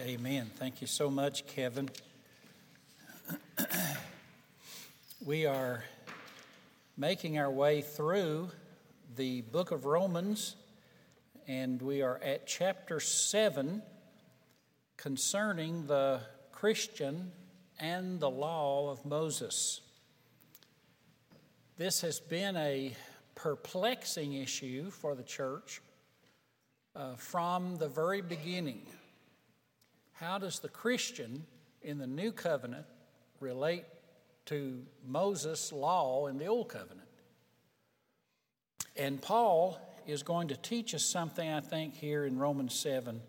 Amen. Thank you so much, Kevin. we are making our way through the book of Romans, and we are at chapter 7 concerning the Christian and the law of Moses. This has been a perplexing issue for the church uh, from the very beginning. How does the Christian in the new covenant relate to Moses' law in the old covenant? And Paul is going to teach us something, I think, here in Romans 7.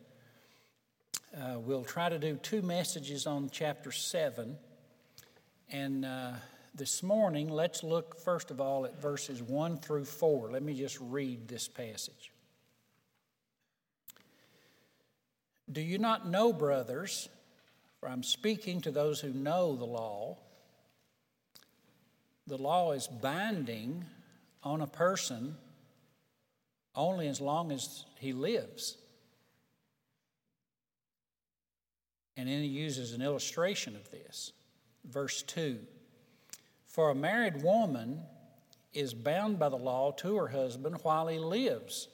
Uh, we'll try to do two messages on chapter 7. And uh, this morning, let's look first of all at verses 1 through 4. Let me just read this passage. Do you not know, brothers, for I'm speaking to those who know the law, the law is binding on a person only as long as he lives. And then he uses an illustration of this. Verse 2 For a married woman is bound by the law to her husband while he lives.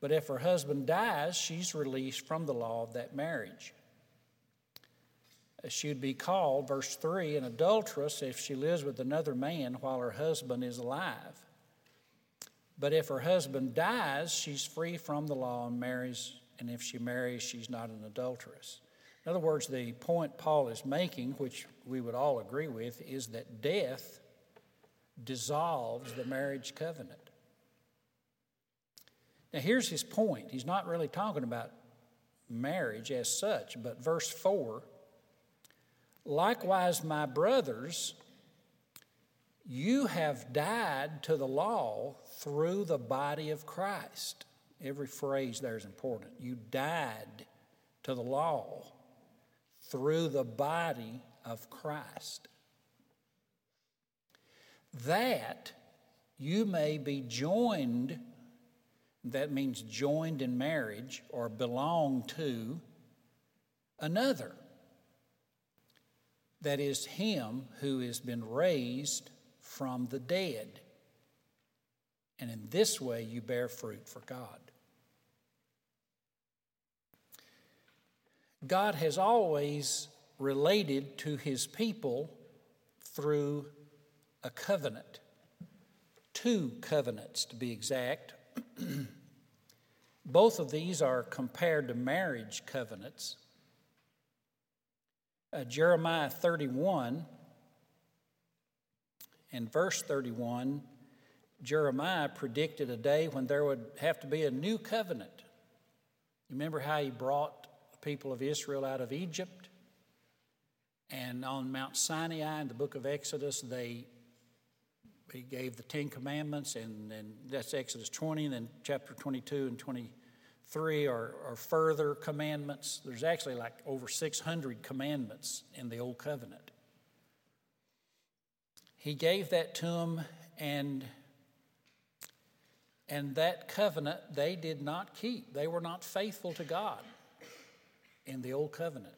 But if her husband dies, she's released from the law of that marriage. She would be called, verse 3, an adulteress if she lives with another man while her husband is alive. But if her husband dies, she's free from the law and marries, and if she marries, she's not an adulteress. In other words, the point Paul is making, which we would all agree with, is that death dissolves the marriage covenant. Now, here's his point. He's not really talking about marriage as such, but verse 4 Likewise, my brothers, you have died to the law through the body of Christ. Every phrase there is important. You died to the law through the body of Christ. That you may be joined that means joined in marriage or belong to another. That is, him who has been raised from the dead. And in this way, you bear fruit for God. God has always related to his people through a covenant, two covenants to be exact. Both of these are compared to marriage covenants. Uh, Jeremiah 31 and verse 31, Jeremiah predicted a day when there would have to be a new covenant. You remember how he brought the people of Israel out of Egypt? And on Mount Sinai in the book of Exodus, they he gave the Ten Commandments, and, and that's Exodus 20, and then chapter 22 and 23 are, are further commandments. There's actually like over 600 commandments in the Old Covenant. He gave that to them, and and that covenant they did not keep. They were not faithful to God in the old covenant.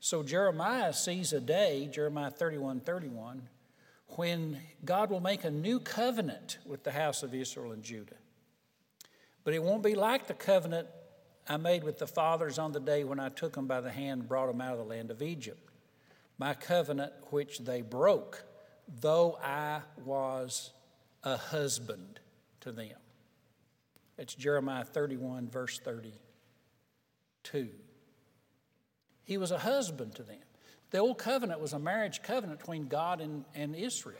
So Jeremiah sees a day, Jeremiah 31 31, when God will make a new covenant with the house of Israel and Judah. But it won't be like the covenant I made with the fathers on the day when I took them by the hand and brought them out of the land of Egypt. My covenant which they broke, though I was a husband to them. It's Jeremiah 31, verse 32. He was a husband to them. The old covenant was a marriage covenant between God and, and Israel.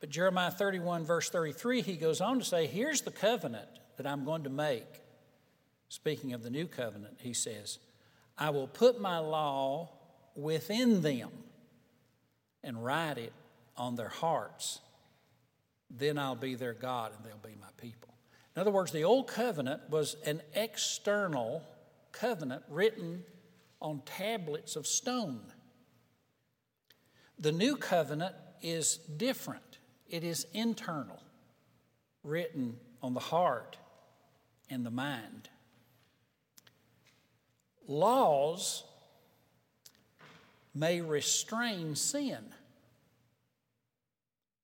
But Jeremiah 31, verse 33, he goes on to say, Here's the covenant that I'm going to make. Speaking of the new covenant, he says, I will put my law within them and write it on their hearts. Then I'll be their God and they'll be my people. In other words, the old covenant was an external covenant written on tablets of stone. The new covenant is different, it is internal, written on the heart and the mind. laws may restrain sin,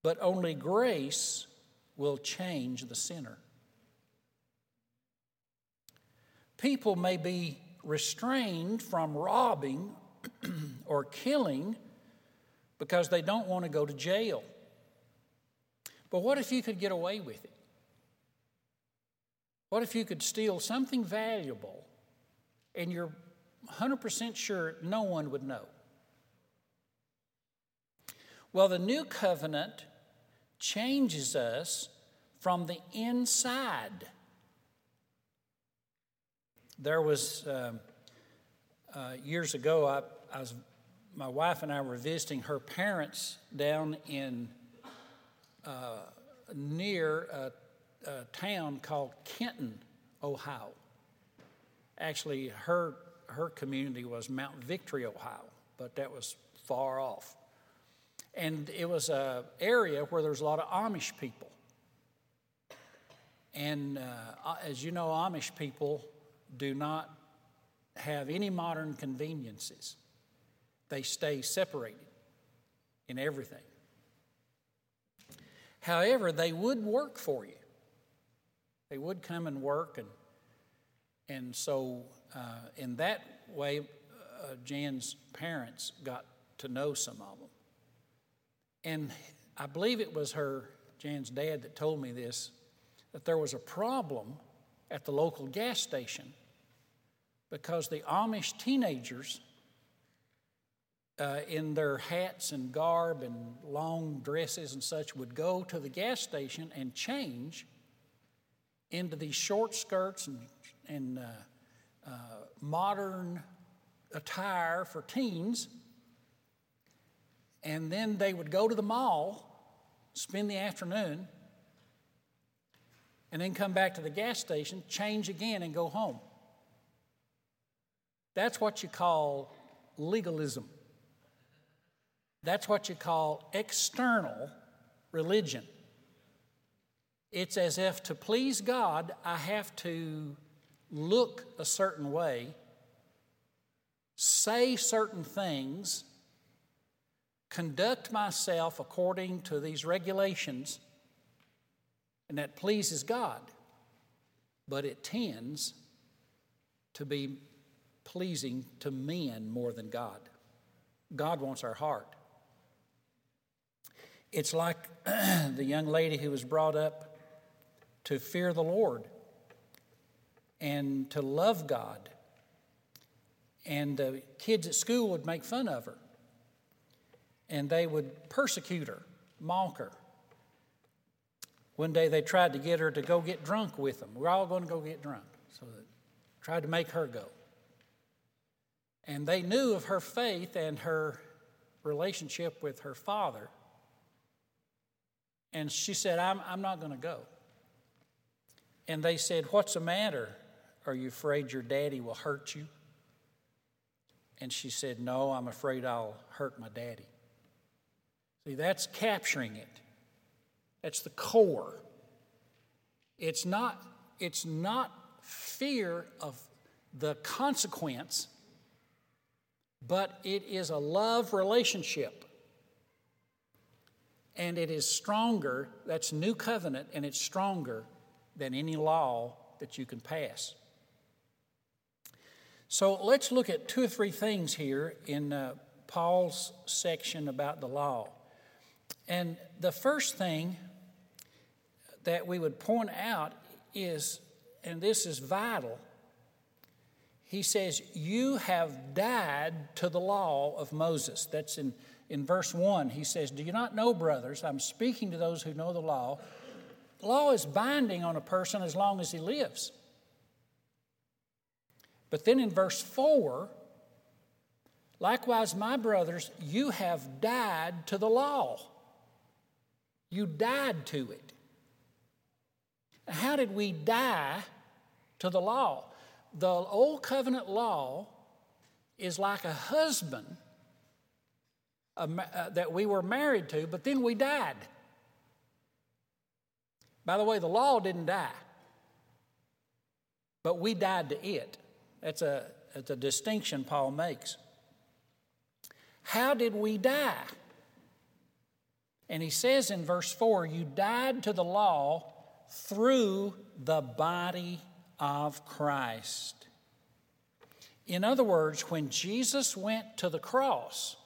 but only grace will change the sinner. People may be restrained from robbing or killing because they don't want to go to jail. But what if you could get away with it? What if you could steal something valuable and you're 100% sure no one would know? Well, the new covenant changes us from the inside. There was, uh, uh, years ago, I, I was, my wife and I were visiting her parents down in uh, near a, a town called Kenton, Ohio. Actually, her, her community was Mount Victory, Ohio, but that was far off. And it was an area where there was a lot of Amish people. And uh, as you know, Amish people do not have any modern conveniences, they stay separated in everything. However, they would work for you. They would come and work, and and so uh, in that way, uh, Jan's parents got to know some of them. And I believe it was her, Jan's dad, that told me this that there was a problem at the local gas station because the Amish teenagers uh, in their hats and garb and long dresses and such would go to the gas station and change into these short skirts and, and uh, uh, modern attire for teens. And then they would go to the mall, spend the afternoon, and then come back to the gas station, change again, and go home. That's what you call legalism. That's what you call external religion. It's as if to please God, I have to look a certain way, say certain things, conduct myself according to these regulations, and that pleases God. But it tends to be pleasing to men more than God. God wants our heart. It's like the young lady who was brought up to fear the Lord and to love God. And the kids at school would make fun of her. And they would persecute her, mock her. One day they tried to get her to go get drunk with them. We're all going to go get drunk. So they tried to make her go. And they knew of her faith and her relationship with her father. And she said, I'm, I'm not going to go. And they said, What's the matter? Are you afraid your daddy will hurt you? And she said, No, I'm afraid I'll hurt my daddy. See, that's capturing it. That's the core. It's not, it's not fear of the consequence, but it is a love relationship and it is stronger, that's new covenant, and it's stronger than any law that you can pass. So let's look at two or three things here in uh, Paul's section about the law. And the first thing that we would point out is, and this is vital, he says, You have died to the law of Moses. That's in in verse 1, he says, Do you not know, brothers? I'm speaking to those who know the law. Law is binding on a person as long as he lives. But then in verse 4, likewise, my brothers, you have died to the law. You died to it. How did we die to the law? The old covenant law is like a husband uh, that we were married to, but then we died. By the way, the law didn't die, but we died to it. That's a, the distinction Paul makes. How did we die? And he says in verse 4 You died to the law through the body of Christ. In other words, when Jesus went to the cross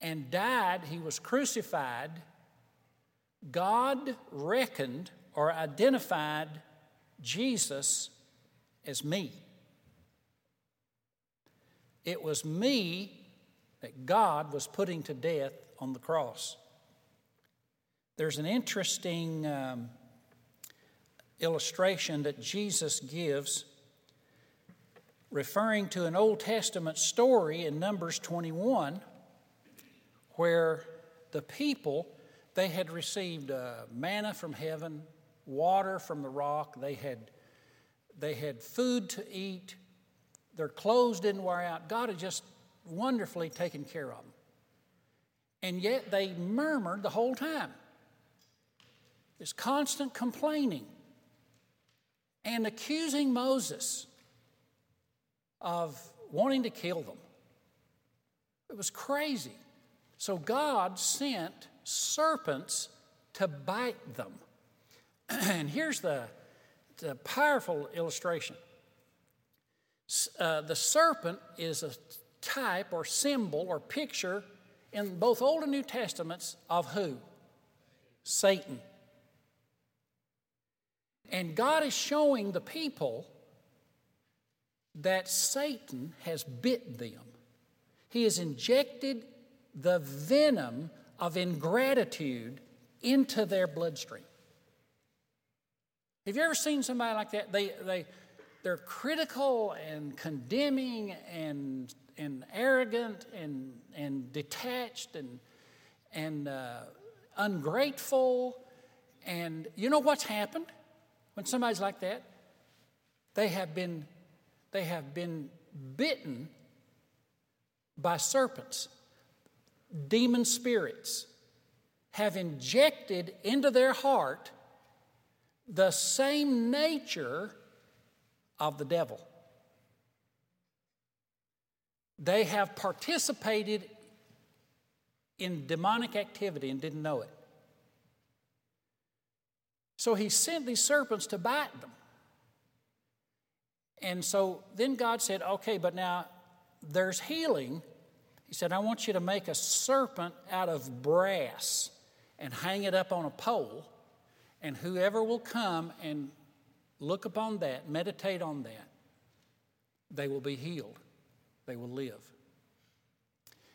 and died, he was crucified, God reckoned or identified Jesus as me. It was me that God was putting to death on the cross. There's an interesting um, illustration that Jesus gives referring to an Old Testament story in Numbers 21 where the people they had received uh, manna from heaven, water from the rock, they had they had food to eat, their clothes didn't wear out. God had just wonderfully taken care of them. And yet they murmured the whole time. This constant complaining and accusing Moses of wanting to kill them. It was crazy. So God sent serpents to bite them. and here's the, the powerful illustration uh, the serpent is a type or symbol or picture in both Old and New Testaments of who? Satan. And God is showing the people that Satan has bit them. He has injected the venom of ingratitude into their bloodstream. Have you ever seen somebody like that? They, they, they're critical and condemning and, and arrogant and, and detached and, and uh, ungrateful. And you know what's happened when somebody's like that? They have been, they have been bitten by serpents. Demon spirits have injected into their heart the same nature of the devil. They have participated in demonic activity and didn't know it. So he sent these serpents to bite them. And so then God said, okay, but now there's healing. He said, I want you to make a serpent out of brass and hang it up on a pole, and whoever will come and look upon that, meditate on that, they will be healed. They will live.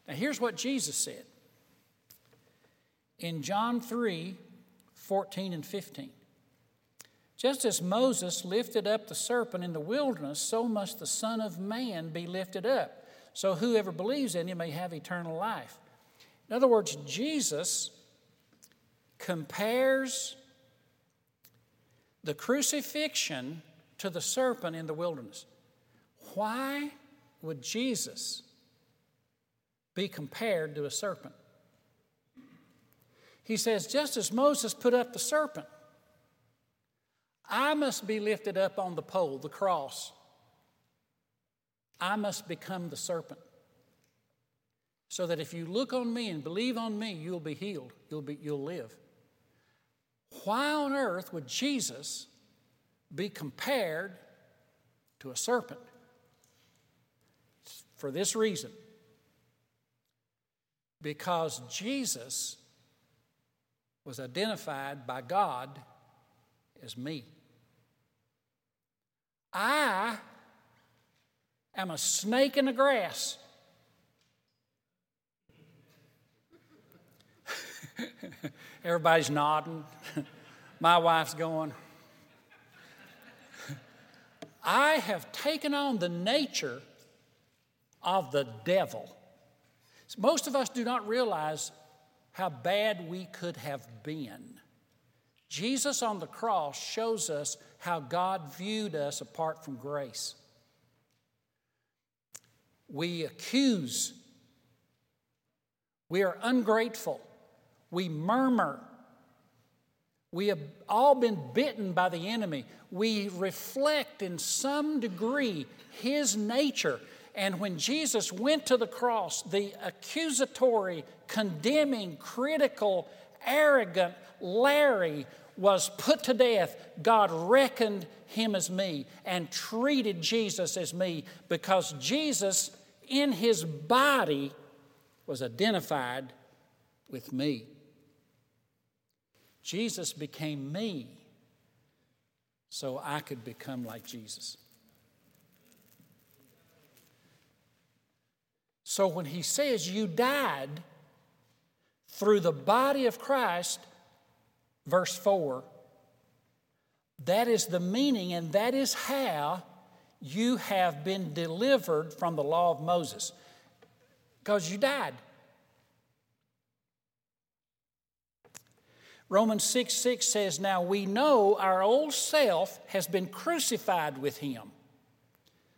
Now, here's what Jesus said in John 3 14 and 15. Just as Moses lifted up the serpent in the wilderness, so must the Son of Man be lifted up, so whoever believes in him may have eternal life. In other words, Jesus compares the crucifixion to the serpent in the wilderness. Why would Jesus be compared to a serpent? He says, just as Moses put up the serpent, I must be lifted up on the pole, the cross. I must become the serpent. So that if you look on me and believe on me, you'll be healed, you'll, be, you'll live. Why on earth would Jesus be compared to a serpent? For this reason because Jesus was identified by God as me. I am a snake in the grass. Everybody's nodding. My wife's going. I have taken on the nature of the devil. Most of us do not realize how bad we could have been. Jesus on the cross shows us how God viewed us apart from grace. We accuse, we are ungrateful, we murmur, We have all been bitten by the enemy. We reflect in some degree his nature. And when Jesus went to the cross, the accusatory, condemning, critical, arrogant Larry was put to death. God reckoned him as me and treated Jesus as me because Jesus, in his body, was identified with me. Jesus became me so I could become like Jesus. So when he says you died through the body of Christ, verse 4, that is the meaning and that is how you have been delivered from the law of Moses because you died. Romans 6 6 says, Now we know our old self has been crucified with him.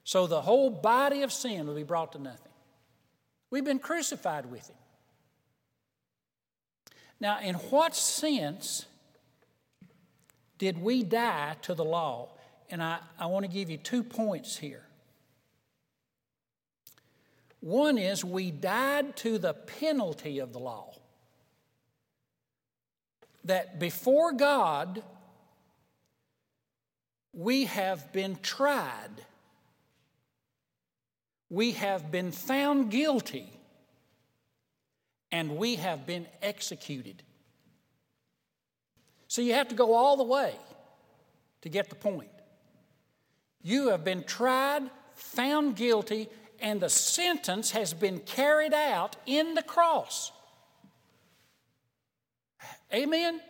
So the whole body of sin will be brought to nothing. We've been crucified with him. Now, in what sense did we die to the law? And I, I want to give you two points here. One is we died to the penalty of the law that before God, we have been tried, we have been found guilty, and we have been executed. So you have to go all the way to get the point. You have been tried, found guilty, and the sentence has been carried out in the cross. Amen?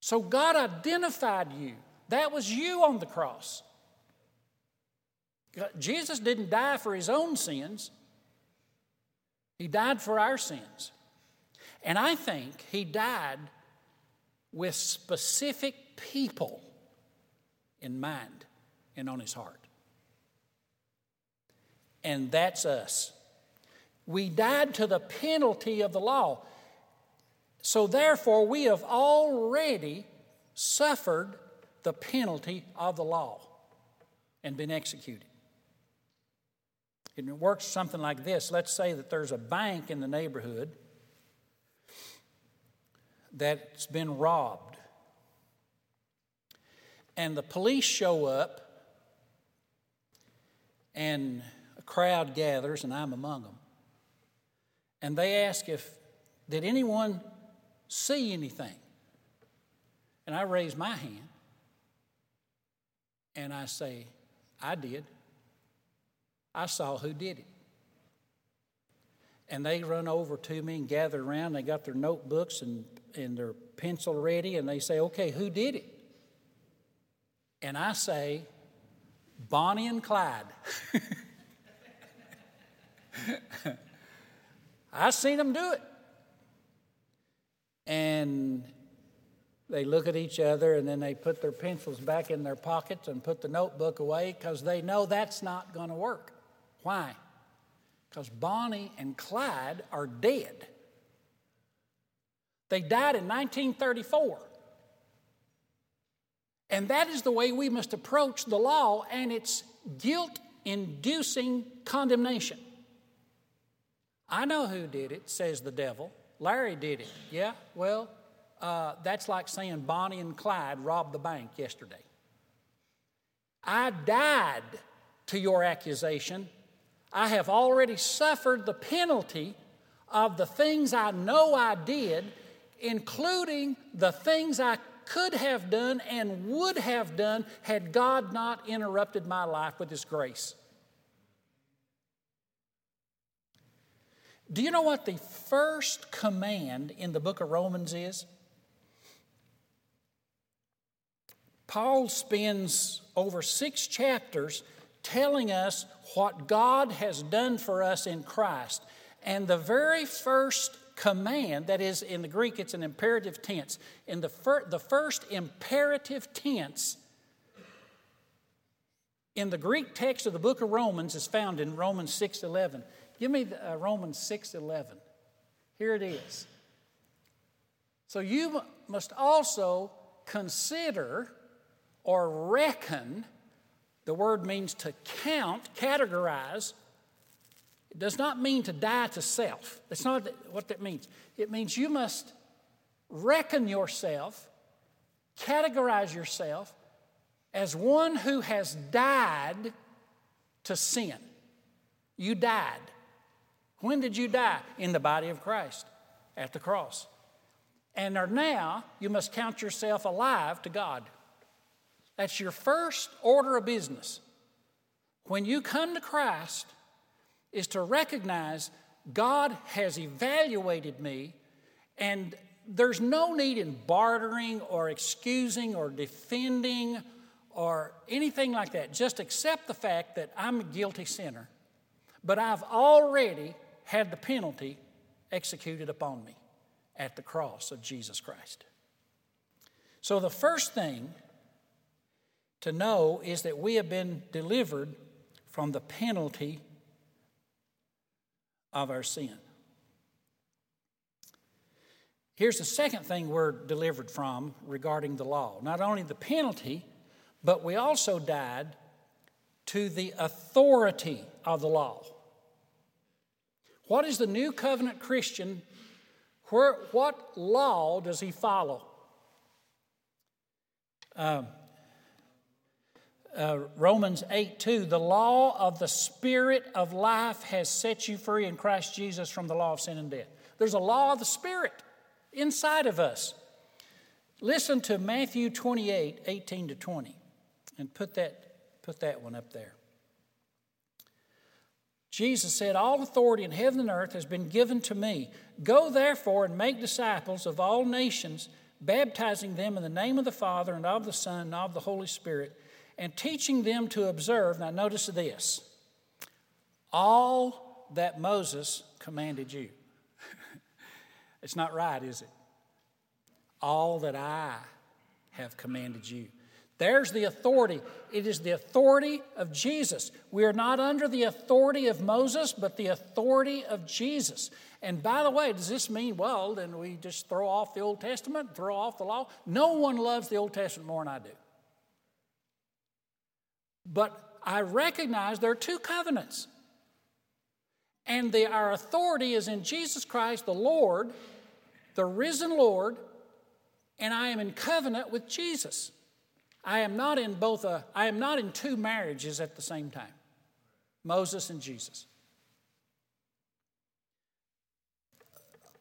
So God identified you. That was you on the cross. Jesus didn't die for his own sins, he died for our sins. And I think he died with specific people in mind and on his heart. And that's us. We died to the penalty of the law. So therefore, we have already suffered the penalty of the law and been executed. It works something like this. Let's say that there's a bank in the neighborhood that's been robbed. And the police show up, and a crowd gathers, and I'm among them. And they ask if, did anyone see anything? And I raise my hand and I say, I did. I saw who did it. And they run over to me and gather around. They got their notebooks and, and their pencil ready, and they say, Okay, who did it? And I say, Bonnie and Clyde. I seen them do it. And they look at each other and then they put their pencils back in their pockets and put the notebook away because they know that's not going to work. Why? Because Bonnie and Clyde are dead. They died in 1934. And that is the way we must approach the law and its guilt inducing condemnation. I know who did it, says the devil. Larry did it. Yeah, well, uh, that's like saying Bonnie and Clyde robbed the bank yesterday. I died to your accusation. I have already suffered the penalty of the things I know I did, including the things I could have done and would have done had God not interrupted my life with His grace. Do you know what the first command in the book of Romans is? Paul spends over six chapters telling us what God has done for us in Christ. And the very first command, that is in the Greek, it's an imperative tense. In the, fir- the first imperative tense in the Greek text of the book of Romans is found in Romans 6 11. Give me the, uh, Romans 6 11. Here it is. So you must also consider or reckon. The word means to count, categorize. It does not mean to die to self. That's not what that means. It means you must reckon yourself, categorize yourself as one who has died to sin. You died. When did you die? In the body of Christ at the cross. And are now, you must count yourself alive to God. That's your first order of business. When you come to Christ, is to recognize God has evaluated me, and there's no need in bartering or excusing or defending or anything like that. Just accept the fact that I'm a guilty sinner, but I've already had the penalty executed upon me at the cross of Jesus Christ. So, the first thing to know is that we have been delivered from the penalty of our sin. Here's the second thing we're delivered from regarding the law not only the penalty, but we also died to the authority of the law. What is the new covenant Christian? Where, what law does he follow? Uh, uh, Romans 8 2, the law of the Spirit of life has set you free in Christ Jesus from the law of sin and death. There's a law of the Spirit inside of us. Listen to Matthew 28 18 to 20 and put that, put that one up there. Jesus said, All authority in heaven and earth has been given to me. Go therefore and make disciples of all nations, baptizing them in the name of the Father and of the Son and of the Holy Spirit, and teaching them to observe. Now, notice this all that Moses commanded you. it's not right, is it? All that I have commanded you. There's the authority. It is the authority of Jesus. We are not under the authority of Moses, but the authority of Jesus. And by the way, does this mean, well, then we just throw off the Old Testament, throw off the law? No one loves the Old Testament more than I do. But I recognize there are two covenants. And the, our authority is in Jesus Christ, the Lord, the risen Lord, and I am in covenant with Jesus. I am not in both a, I am not in two marriages at the same time. Moses and Jesus.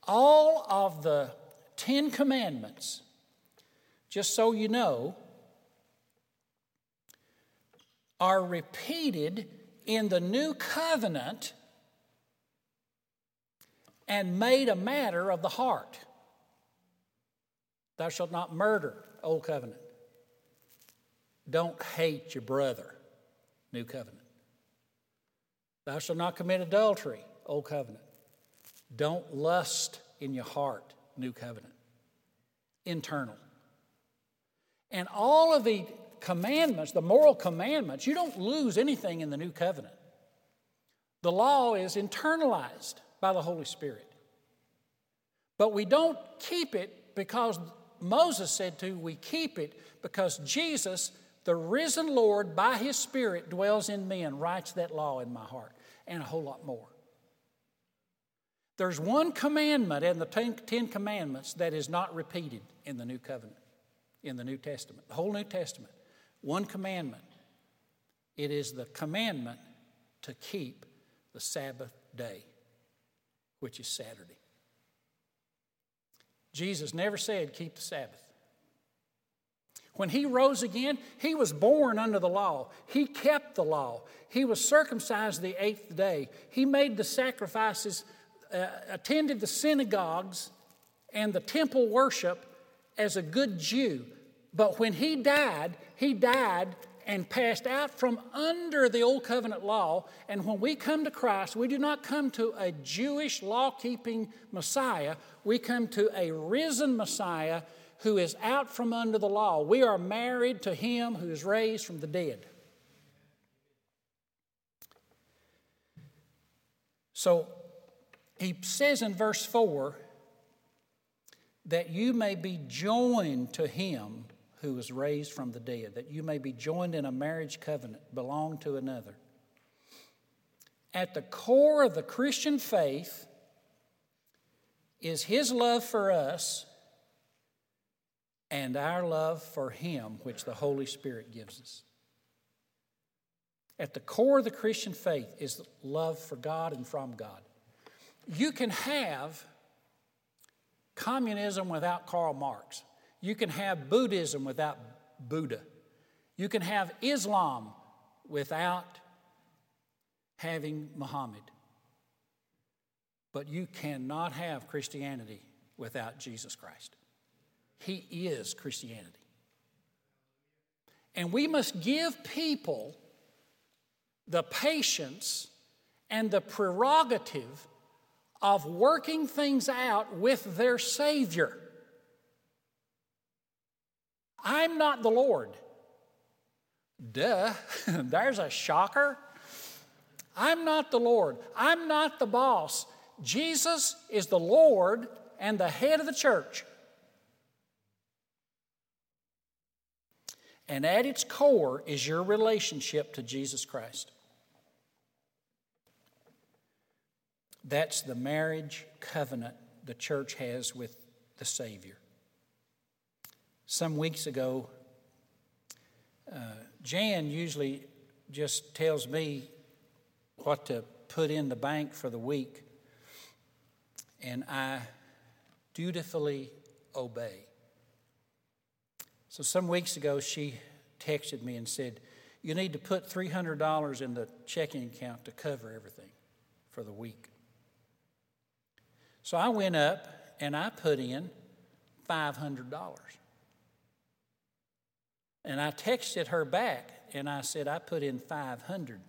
All of the Ten Commandments, just so you know, are repeated in the new covenant and made a matter of the heart. Thou shalt not murder, Old Covenant. Don't hate your brother, New Covenant. Thou shalt not commit adultery, Old Covenant. Don't lust in your heart, New Covenant. Internal. And all of the commandments, the moral commandments, you don't lose anything in the New Covenant. The law is internalized by the Holy Spirit. But we don't keep it because Moses said to, we keep it because Jesus the risen Lord, by His Spirit, dwells in me and writes that law in my heart, and a whole lot more. There's one commandment in the Ten Commandments that is not repeated in the New Covenant, in the New Testament, the whole New Testament. One commandment. It is the commandment to keep the Sabbath day, which is Saturday. Jesus never said, keep the Sabbath. When he rose again, he was born under the law. He kept the law. He was circumcised the eighth day. He made the sacrifices, uh, attended the synagogues and the temple worship as a good Jew. But when he died, he died and passed out from under the old covenant law. And when we come to Christ, we do not come to a Jewish law keeping Messiah, we come to a risen Messiah who is out from under the law. We are married to him who is raised from the dead. So he says in verse 4 that you may be joined to him who was raised from the dead, that you may be joined in a marriage covenant, belong to another. At the core of the Christian faith is his love for us and our love for him, which the Holy Spirit gives us. At the core of the Christian faith is love for God and from God. You can have communism without Karl Marx. You can have Buddhism without Buddha. You can have Islam without having Muhammad. But you cannot have Christianity without Jesus Christ. He is Christianity. And we must give people the patience and the prerogative of working things out with their Savior. I'm not the Lord. Duh, there's a shocker. I'm not the Lord. I'm not the boss. Jesus is the Lord and the head of the church. And at its core is your relationship to Jesus Christ. That's the marriage covenant the church has with the Savior. Some weeks ago, uh, Jan usually just tells me what to put in the bank for the week, and I dutifully obey. So, some weeks ago, she texted me and said, You need to put $300 in the checking account to cover everything for the week. So I went up and I put in $500. And I texted her back and I said, I put in 500.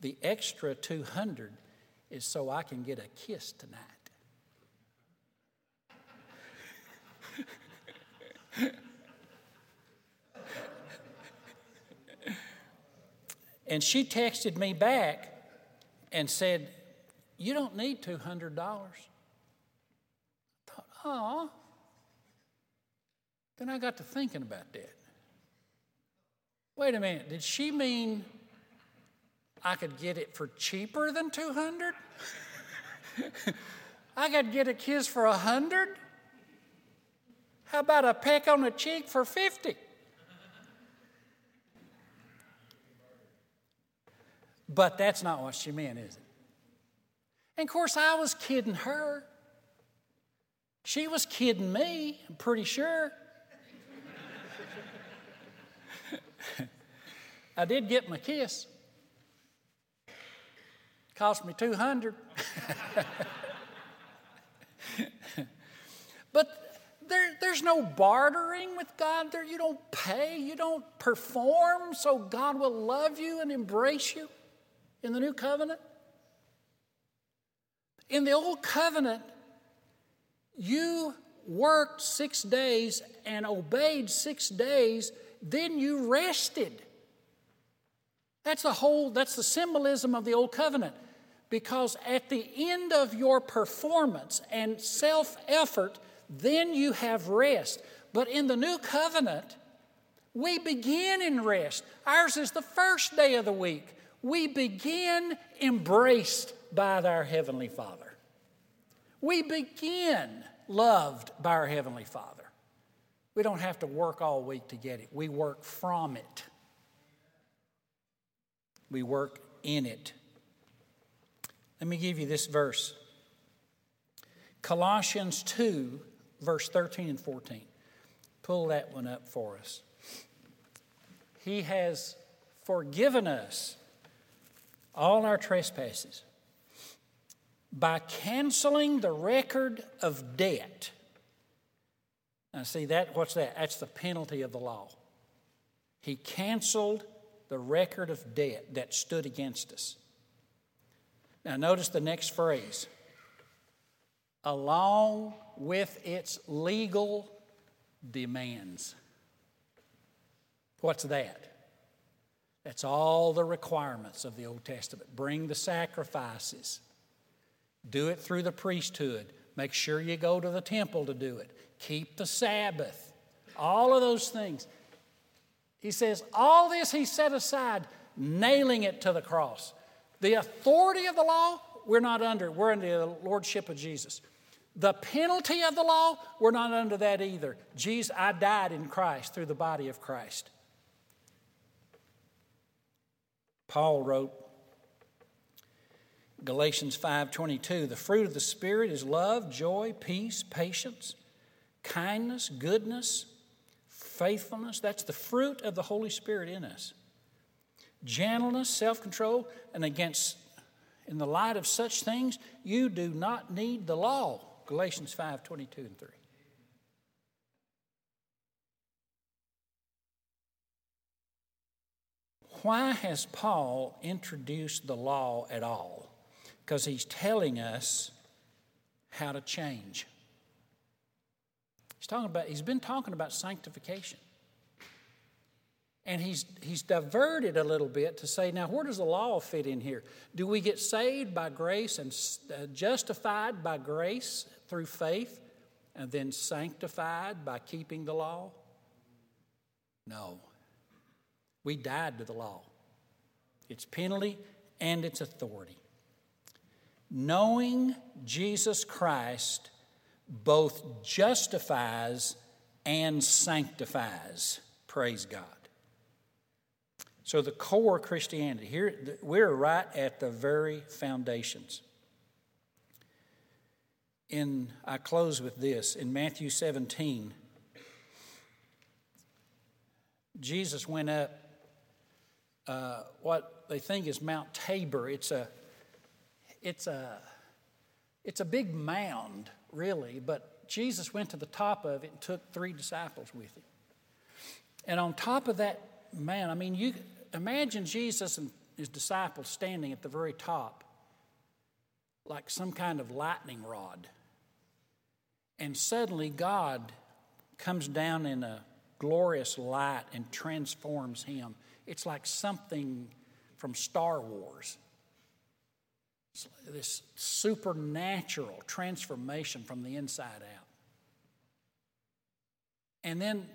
The extra 200 is so I can get a kiss tonight. and she texted me back and said, You don't need $200. I thought. Then I got to thinking about that. Wait a minute, did she mean I could get it for cheaper than 200? I could get a kiss for 100? How about a peck on the cheek for 50? But that's not what she meant, is it? And of course, I was kidding her. She was kidding me, I'm pretty sure. I did get my kiss. Cost me 200. but there, there's no bartering with God there. You don't pay, you don't perform, so God will love you and embrace you in the new covenant. In the old covenant, you worked six days and obeyed six days, then you rested. That's the whole, that's the symbolism of the old covenant. Because at the end of your performance and self effort, then you have rest. But in the new covenant, we begin in rest. Ours is the first day of the week. We begin embraced by our Heavenly Father. We begin loved by our Heavenly Father. We don't have to work all week to get it, we work from it. We work in it. Let me give you this verse Colossians 2, verse 13 and 14. Pull that one up for us. He has forgiven us all our trespasses by canceling the record of debt. Now, see that? What's that? That's the penalty of the law. He canceled the record of debt that stood against us. Now, notice the next phrase along with its legal demands. What's that? That's all the requirements of the Old Testament. Bring the sacrifices, do it through the priesthood. Make sure you go to the temple to do it. Keep the Sabbath, all of those things. He says, all this he set aside, nailing it to the cross. The authority of the law, we're not under. We're under the lordship of Jesus. The penalty of the law, we're not under that either. Jesus, I died in Christ through the body of Christ. Paul wrote Galatians 5:22, the fruit of the spirit is love, joy, peace, patience, kindness, goodness, faithfulness. That's the fruit of the Holy Spirit in us. Gentleness, self-control, and against in the light of such things, you do not need the law. Galatians 5:22 and 3. Why has Paul introduced the law at all? Because he's telling us how to change. He's talking about, he's been talking about sanctification. And he's, he's diverted a little bit to say, now, where does the law fit in here? Do we get saved by grace and uh, justified by grace through faith and then sanctified by keeping the law? No. We died to the law, its penalty and its authority. Knowing Jesus Christ both justifies and sanctifies. Praise God. So, the core of Christianity, here we're right at the very foundations. In, I close with this in Matthew 17, Jesus went up uh, what they think is Mount Tabor. It's a, it's a, it's a big mound, really, but Jesus went to the top of it and took three disciples with him. And on top of that man, I mean, you imagine Jesus and his disciples standing at the very top, like some kind of lightning rod. And suddenly God comes down in a glorious light and transforms him. It's like something from Star Wars. This supernatural transformation from the inside out. And then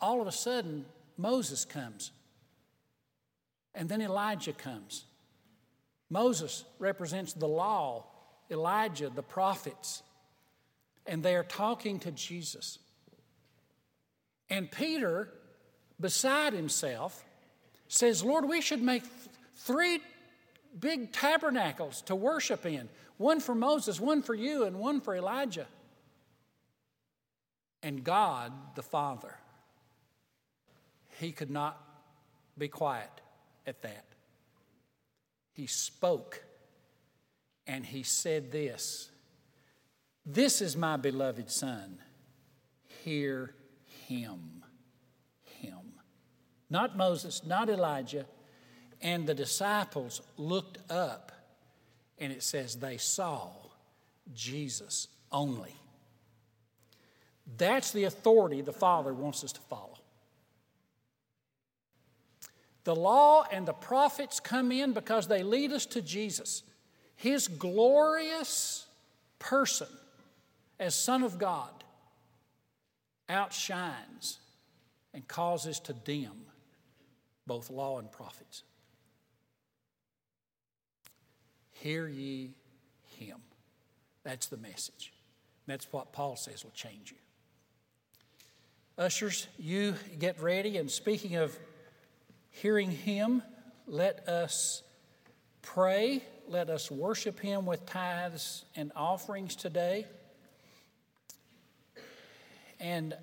all of a sudden, Moses comes. And then Elijah comes. Moses represents the law, Elijah, the prophets. And they are talking to Jesus. And Peter, beside himself, says, Lord, we should make three big tabernacles to worship in one for Moses, one for you, and one for Elijah. And God, the Father, he could not be quiet at that. He spoke and he said this This is my beloved Son. Hear him Him. not Moses, not Elijah. And the disciples looked up, and it says they saw Jesus only. That's the authority the Father wants us to follow. The law and the prophets come in because they lead us to Jesus. His glorious person as Son of God outshines and causes to dim both law and prophets. Hear ye him. That's the message. That's what Paul says will change you. Ushers, you get ready. And speaking of hearing him, let us pray. Let us worship him with tithes and offerings today. And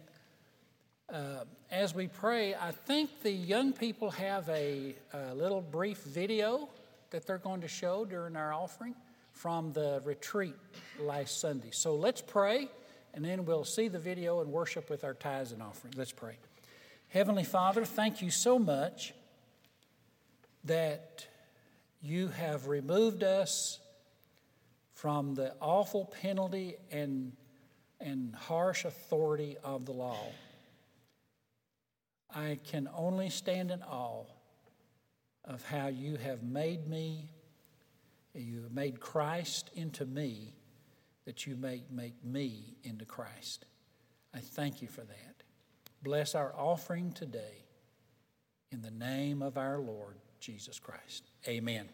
uh, as we pray, I think the young people have a, a, little brief video that they're going to show during our offering from the retreat last Sunday. So let's pray, and then we'll see the video and worship with our tithes and offering. Let's pray. Heavenly Father, thank you so much that you have removed us from the awful penalty and, and harsh authority of the law. I can only stand in awe of how you have made me, you have made Christ into me, that you may make me into Christ. I thank you for that. Bless our offering today in the name of our Lord Jesus Christ. Amen.